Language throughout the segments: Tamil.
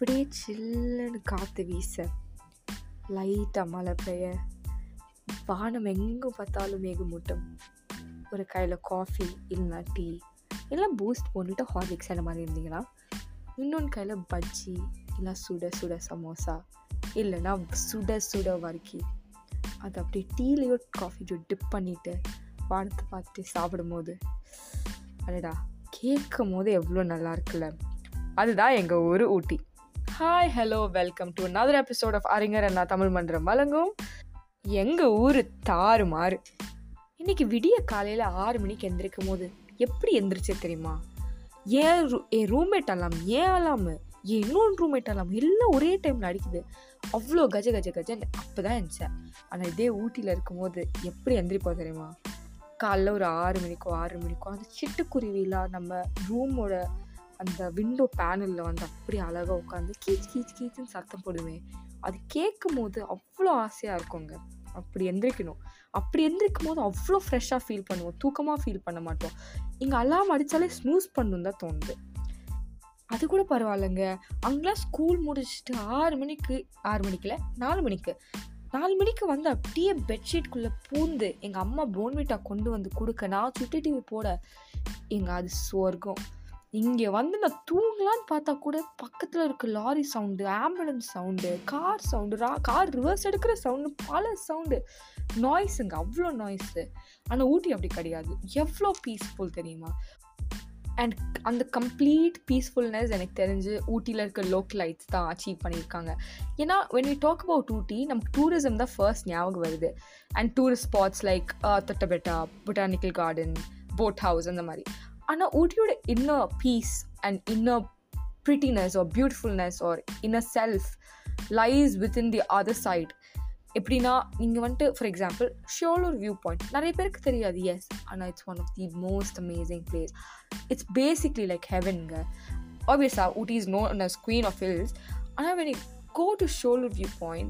அப்படியே சில்லுன்னு காற்று வீச. லைட்டாக மழை பெய்ய. வானம் எங்கே பார்த்தாலும் மேகமூட்டம். ஒரு கையில் காஃபி இல்லைனா டீ இல்லை பூஸ்ட் போட்டுட்டு ஹார்லிக்ஸ் அந்த மாதிரி இருந்தீங்கன்னா இன்னொன்று கையில் பஜ்ஜி இல்லை சுட சுட சமோசா இல்லைன்னா சுட சுட வறுக்கி. அது அப்படியே டீலையோ காஃபிலையோ டிப் பண்ணிவிட்டு வானத்தை பார்த்து சாப்பிடும்போது அடடா கேட்கும் போது எவ்வளோ நல்லா இருக்குல்ல. அதுதான் எங்கள் ஊர் Ooty. Hi hello welcome to another episode of Arignar Anna Tamil மன்றம் வழங்கும் எங்கள் ஊர் தாறு மாறு. இன்னைக்கு விடிய காலையில் ஆறு மணிக்கு எந்திரிக்கும் போது எப்படி எந்திரிச்சே தெரியுமா? ஏன் என் ரூம்மேட் அலாம் ஏன் அலாம் என் இன்னொன்று ரூம்மேட் அலாம் எல்லாம் ஒரே டைமில் அடிக்குது. அவ்வளோ கஜ கஜ கஜன் அப்போ தான் இருந்துச்சேன் ஆனால் இதே ஊட்டியில் இருக்கும்போது எப்படி எந்திரிப்போம் தெரியுமா? காலைல ஒரு ஆறு மணிக்கோ ஆறு மணிக்கோ அந்த சிட்டுக்குருவிலாம் நம்ம ரூமோட அந்த விண்டோ பேனலில் வந்து அப்படி அழகாக உட்காந்து கீச் கீச் கீச்சுன்னு சத்தம் போடுவேன். அது கேட்கும் போது அவ்வளோ ஆசையாக இருக்குங்க. அப்படி எந்திரிக்கணும். அப்படி எந்திரிக்கும் போது அவ்வளோ ஃப்ரெஷ்ஷாக ஃபீல் பண்ணுவோம். தூக்கமாக ஃபீல் பண்ண மாட்டோம். இங்கே அலாம் அடித்தாலே ஸ்னூஸ் பண்ணணும் தான் தோணுது. அது கூட பரவாயில்லைங்க. அங்கெல்லாம் ஸ்கூல் முடிச்சுட்டு ஆறு மணிக்கு ஆறு மணிக்கில்? நாலு மணிக்கு. நாலு மணிக்கு வந்து அப்படியே பெட்ஷீட்குள்ளே பூந்து எங்கள் அம்மா போன்விட்டா கொண்டு வந்து கொடுக்க நான் சுட்டி டிவி போட எங்கள் அது சொர்க்கம். இங்கே வந்து நான் தூங்கலான்னு பார்த்தா கூட பக்கத்தில் இருக்க lorry sound ambulance sound car sound ரா கார் ரிவர்ஸ் எடுக்கிற சவுண்டு பல சவுண்டு. நாய்ஸுங்க அவ்வளோ நாய்ஸு ஆனால் ஊட்டி அப்படி கிடையாது. எவ்வளோ பீஸ்ஃபுல் தெரியுமா? அண்ட் அந்த கம்ப்ளீட் பீஸ்ஃபுல்னஸ் எனக்கு தெரிஞ்சு ஊட்டியில் இருக்க லோக்கலைட்ஸ் தான் அச்சீவ் பண்ணியிருக்காங்க. ஏன்னா when we talk about Ooty நமக்கு டூரிசம் தான் ஃபர்ஸ்ட் ஞாபகம் வருது. And tourist spots like Doddabetta botanical garden boat house அந்த மாதிரி. ஆனால் ஊட்டியோட inner peace and inner prettiness or beautifulness or inner self lies within the other side எப்படின்னா நீங்கள் வந்துட்டு for example Sholur view point நிறைய பேருக்கு தெரியாது எஸ் ஆனால் it's one of the most amazing place it's basically like ஹெவனுங்க ஆப்வியஸாக Ooty is known as queen of hills ஆனால் when go to Shoulder Viewpoint,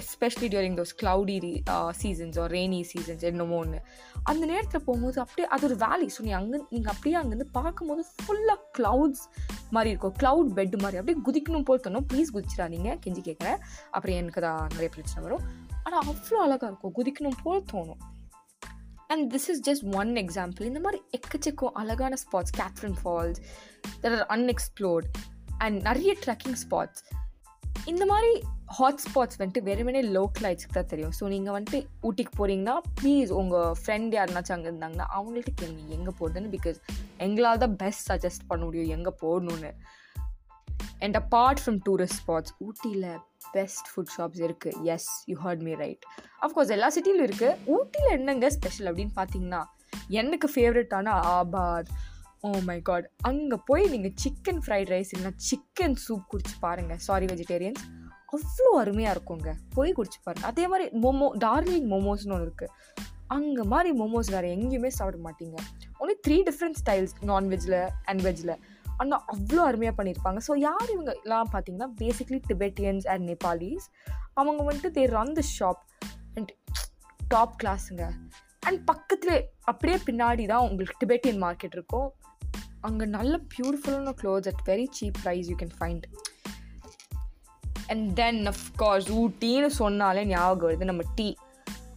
especially during those cloudy uh, seasons or rainy seasons என்னமோ ஒன்று அந்த நேரத்தில் போகும்போது அப்படியே அது ஒரு வேலி ஸோ நீ அங்கே நீங்கள் அப்படியே அங்கேருந்து பார்க்கும்போது ஃபுல்லாக க்ளவுட்ஸ் மாதிரி இருக்கும். க்ளவுட் பெட் மாதிரி. அப்படியே குதிக்கணும் போல் தோணும். ப்ளீஸ் குதிச்சிடாதீங்க. கெஞ்சி கேட்குறேன் அப்புறம் எனக்கு தான் நிறைய பிரச்சனை வரும். ஆனால் அவ்வளோ அழகாக இருக்கும். குதிக்கணும் போல் தோணும். And this is just one example இந்த மாதிரி எக்கச்சக்கம் அழகான spots Catherine Falls that are unexplored and நிறைய ட்ரெக்கிங் ஸ்பாட்ஸ் இந்த மாதிரி ஹாட் ஸ்பாட்ஸ் வந்துட்டு வெறுமனே லோக்கலைட்ஸ்க்கு தான் தெரியும். ஸோ நீங்கள் வந்துட்டு ஊட்டிக்கு போகிறீங்கன்னா ப்ளீஸ் உங்கள் ஃப்ரெண்ட் யாருனாச்சும் அங்கே இருந்தாங்கன்னா அவங்கள்ட்ட கேளுங்க எங்கே போகிறதுன்னு பிகாஸ் எங்களால் தான் பெஸ்ட் சஜஸ்ட் பண்ண முடியும் எங்கே போடணும்னு and apart from tourist spots ஊட்டியில் பெஸ்ட் ஃபுட் ஷாப்ஸ் இருக்குது yes you heard me right of course எல்லா சிட்டியிலும் இருக்குது ஊட்டியில் என்னங்க ஸ்பெஷல் அப்படின்னு பார்த்தீங்கன்னா எனக்கு ஃபேவரட்டான ஆபாத் ஓ மை காட் அங்கே போய் நீங்கள் சிக்கன் ஃப்ரைட் ரைஸ் இல்லைனா சிக்கன் சூப் குடிச்சு பாருங்கள் சாரி வெஜிடேரியன்ஸ் அவ்வளோ அருமையாக இருக்குங்க. போய் குடிச்சு பாருங்கள் அதே மாதிரி மோமோ டார்லிங் மோமோஸ்னு ஒன்று இருக்குது அங்கே மாதிரி மோமோஸ் வேறு எங்கேயுமே சாப்பிட மாட்டீங்க. ஒன்லி த்ரீ டிஃப்ரெண்ட் ஸ்டைல்ஸ் நான்வெஜ்ஜில் அண்ட் வெஜ்ஜில் ஆனால் அவ்வளோ அருமையாக பண்ணியிருப்பாங்க ஸோ யார் இவங்கலாம் பார்த்தீங்கன்னா பேசிக்லி டிபெட்டியன்ஸ் அண்ட் நேபாளிஸ் அவங்க வந்துட்டு there run the shop and top கிளாஸுங்க and பக்கத்துலேயே அப்படியே பின்னாடி தான் உங்களுக்கு டிபெட்டியன் மார்க்கெட் இருக்கும். அங்கே நல்ல பியூட்டிஃபுல்லான clothes at very cheap price you can find and then of course ஊட்டின்னு சொன்னாலே ஞாபகம் வருது நம்ம டீ.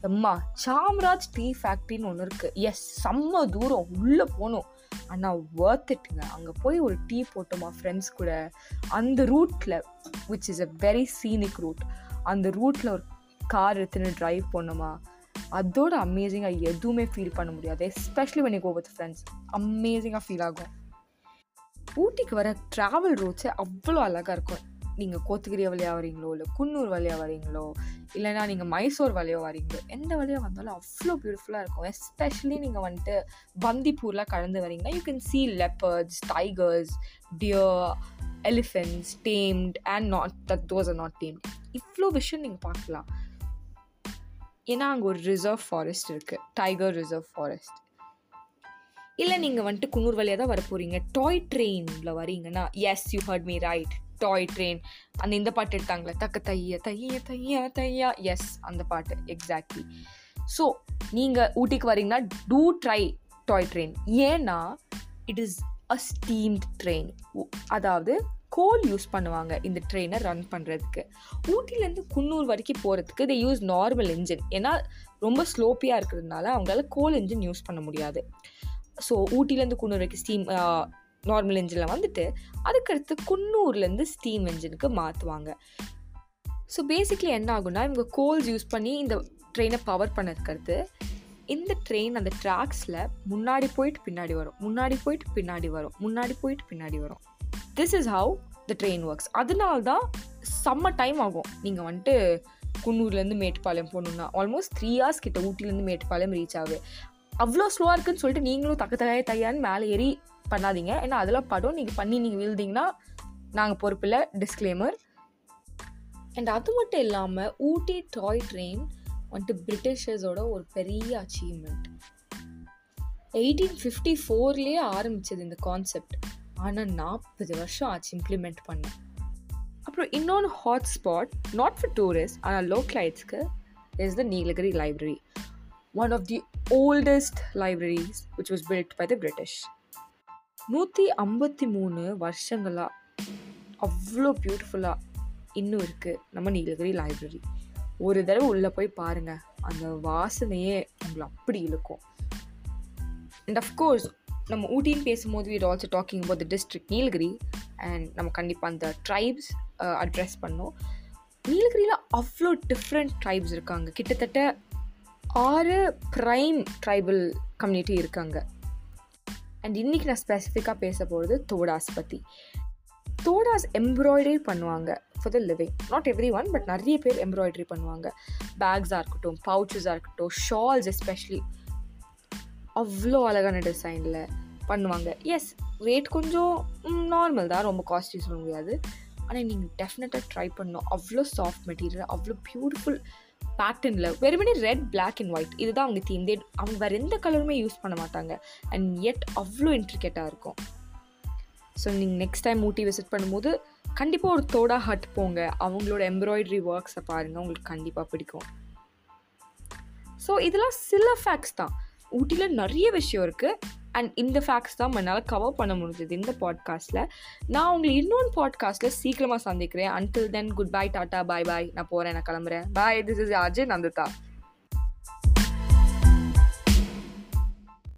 அம்மா சாம்ராஜ் டீ ஃபேக்ட்ரின்னு ஒன்று இருக்குது எஸ் செம்ம தூரம் உள்ளே போகணும். ஆனால் ஒர்த் இட்டுங்க அங்கே போய் ஒரு டீ போட்டோமா ஃப்ரெண்ட்ஸ் கூட. அந்த ரூட்டில் which is a very scenic route அந்த ரூட்டில் ஒரு கார் எடுத்துன்னு ட்ரைவ் பண்ணோமா அதோட அமேசிங்காக எதுவுமே ஃபீல் பண்ண முடியாது. Especially when you go with friends அமேசிங்காக feel ஆகும். ஊட்டிக்கு வர ட்ராவல் ரூட்ஸே அவ்வளோ அழகாக இருக்கும். நீங்கள் கோத்தகிரி வழியாக வரீங்களோ இல்லை குன்னூர் வழியாக வரீங்களோ இல்லைனா நீங்கள் மைசூர் வழியாக வரீங்களோ எந்த வழியாக வந்தாலும் அவ்வளோ பியூட்டிஃபுல்லாக இருக்கும். எஸ்பெஷலி நீங்கள் வந்துட்டு பந்திப்பூர்லாம் கலந்து வரீங்கன்னா you can see leopards tigers deer elephants tamed and not that those are not tamed இவ்வளோ விஷயம் நீங்கள் பார்க்கலாம். ஏன்னா அங்கே ஒரு ரிசர்வ் ஃபாரஸ்ட் இருக்குது டைகர் ரிசர்வ் ஃபாரஸ்ட் இல்லை நீங்கள் வந்துட்டு குன்னூர் வழியாக தான் வர போகிறீங்க டாய் ட்ரெயினில் வரீங்கன்னா yes you heard me right toy train அந்த இந்த பாட்டு எடுத்தாங்களே தக்க தைய தைய தைய தையா. எஸ் அந்த பாட்டு எக்ஸாக்ட்லி ஸோ நீங்கள் ஊட்டிக்கு வரீங்கன்னா டூ ட்ரை டாய் ட்ரெயின் ஏன்னா it is a steamed train அதாவது கோல் யூஸ் பண்ணுவாங்க இந்த ட்ரெயினை ரன் பண்ணுறதுக்கு ஊட்டிலேருந்து குன்னூர் வரைக்கும் போகிறதுக்கு தே யூஸ் நார்மல் இன்ஜின் ஏன்னா ரொம்ப ஸ்லோப்பியாக இருக்கிறதுனால அவங்களால கோல் இன்ஜின் யூஸ் பண்ண முடியாது. ஸோ ஊட்டிலேருந்து குன்னூர் வரைக்கும் ஸ்டீம் நார்மல் இன்ஜினில் வந்துட்டு அதுக்கடுத்து குன்னூர்லேருந்து ஸ்டீம் இன்ஜினுக்கு மாற்றுவாங்க ஸோ பேசிக்லி என்ன ஆகும்னா இவங்க கோல்ஸ் யூஸ் பண்ணி இந்த ட்ரெயினை பவர் பண்ணதுக்கடுத்து இந்த ட்ரெயின் அந்த ட்ராக்ஸில் முன்னாடி போயிட்டு பின்னாடி வரும். முன்னாடி போயிட்டு பின்னாடி வரும். முன்னாடி போயிட்டு பின்னாடி வரும். This is how the train works அதனால தான் செம்ம டைம் ஆகும். நீங்கள் வந்துட்டு குன்னூர்லேருந்து மேட்டுப்பாளையம் போகணுன்னா ஆல்மோஸ்ட் த்ரீ ஹார்ஸ் கிட்ட ஊட்டிலேருந்து மேட்டுப்பாளையம் ரீச் ஆகுது அவ்வளோ ஸ்லோவாக இருக்குன்னு சொல்லிட்டு நீங்களும் தக்க தகைய தையான்னு மேலே ஏறி பண்ணாதீங்க. ஏன்னா அதெல்லாம் படம். நீங்கள் பண்ணி நீங்கள் விழுந்தீங்கன்னா நாங்கள் பொறுப்பில் டிஸ்க்ளைமர் அண்ட் அது மட்டும் இல்லாமல் ஊட்டி டாய் ட்ரெயின் வந்துட்டு பிரிட்டிஷர்ஸோட ஒரு பெரிய அச்சீவ்மெண்ட் எயிட்டீன் ஃபிஃப்டி ஃபோர்லேயே ஆரம்பிச்சது இந்த கான்செப்ட் ஆனால் நாற்பது வருஷம் ஆச்சு இம்ப்ளிமெண்ட் பண்ண. அப்புறம் இன்னொன்று hot spot not for tourist ஆனால் லோக்கலைட்ஸ்க்கு is the Nilgiri library one of the oldest libraries which was built by the British நூற்றி ஐம்பத்தி மூணு வருஷங்களாக அவ்வளோ பியூட்டிஃபுல்லாக இன்னும் இருக்குது நம்ம நீலகிரி லைப்ரரி ஒரு தடவை உள்ளே போய் பாருங்கள் அந்த வாசனையே உங்களை அப்படி இழுக்கும். அண்ட் அஃப்கோர்ஸ் நம்ம ஊட்டின்னு பேசும்போது we'd also talking about the district Nilgiri and நம்ம கண்டிப்பாக அந்த ட்ரைப்ஸ் அட்ரஸ் பண்ணோம். நீலகிரியில் அவ்வளோ டிஃப்ரெண்ட் ட்ரைப்ஸ் இருக்காங்க. கிட்டத்தட்ட ஆறு ப்ரைம் ட்ரைபல் கம்யூனிட்டி இருக்காங்க. அண்ட் இன்றைக்கி நான் ஸ்பெசிஃபிக்காக பேச போகிறது தோடாஸ் பற்றி தோடாஸ் எம்ப்ராய்டரி பண்ணுவாங்க for the living not every one but நிறைய பேர் எம்ப்ராய்டரி பண்ணுவாங்க. பேக்ஸாக இருக்கட்டும் பவுச்சஸாக இருக்கட்டும் ஷால்ஸ் எஸ்பெஷலி அவ்வளோ அழகான டிசைனில் பண்ணுவாங்க. எஸ் ரேட் கொஞ்சம் நார்மல் தான். ரொம்ப காஸ்ட்லி சொல்ல முடியாது. ஆனால் நீங்கள் டெஃபினட்டாக ட்ரை பண்ணணும். அவ்வளோ சாஃப்ட் மெட்டீரியல் அவ்வளோ பியூட்டிஃபுல் பேட்டர்னில் வெறுமனே ரெட் பிளாக் அண்ட் ஒயிட் இதுதான் அவங்க தீம் தே அவங்க வேறு எந்த கலருமே யூஸ் பண்ண மாட்டாங்க. அண்ட் எட் அவ்வளோ இன்ட்ரிகேட்டாக இருக்கும். ஸோ நீங்கள் நெக்ஸ்ட் டைம் ஊட்டி விசிட் பண்ணும்போது கண்டிப்பாக ஒரு தோடா ஹட் போங்க. அவங்களோட எம்ப்ராய்டரி ஒர்க்ஸை பாருங்கள் உங்களுக்கு கண்டிப்பாக பிடிக்கும். ஸோ இதெல்லாம் சில ஃபேக்ட்ஸ் தான். ஊட்டியில் நிறைய விஷயம் இருக்குது அண்ட் இந்த ஃபேக்ட்ஸ் தான் என்னால் கவர் பண்ண முடிஞ்சது இந்த பாட்காஸ்ட்டில் நான் உங்களை இன்னொன்று பாட்காஸ்ட்டில் சீக்கிரமாக சந்திக்கிறேன். Until then good bye tata bye bye நான் போகிறேன் நான் கிளம்புறேன். Bye this is Ajay Nandita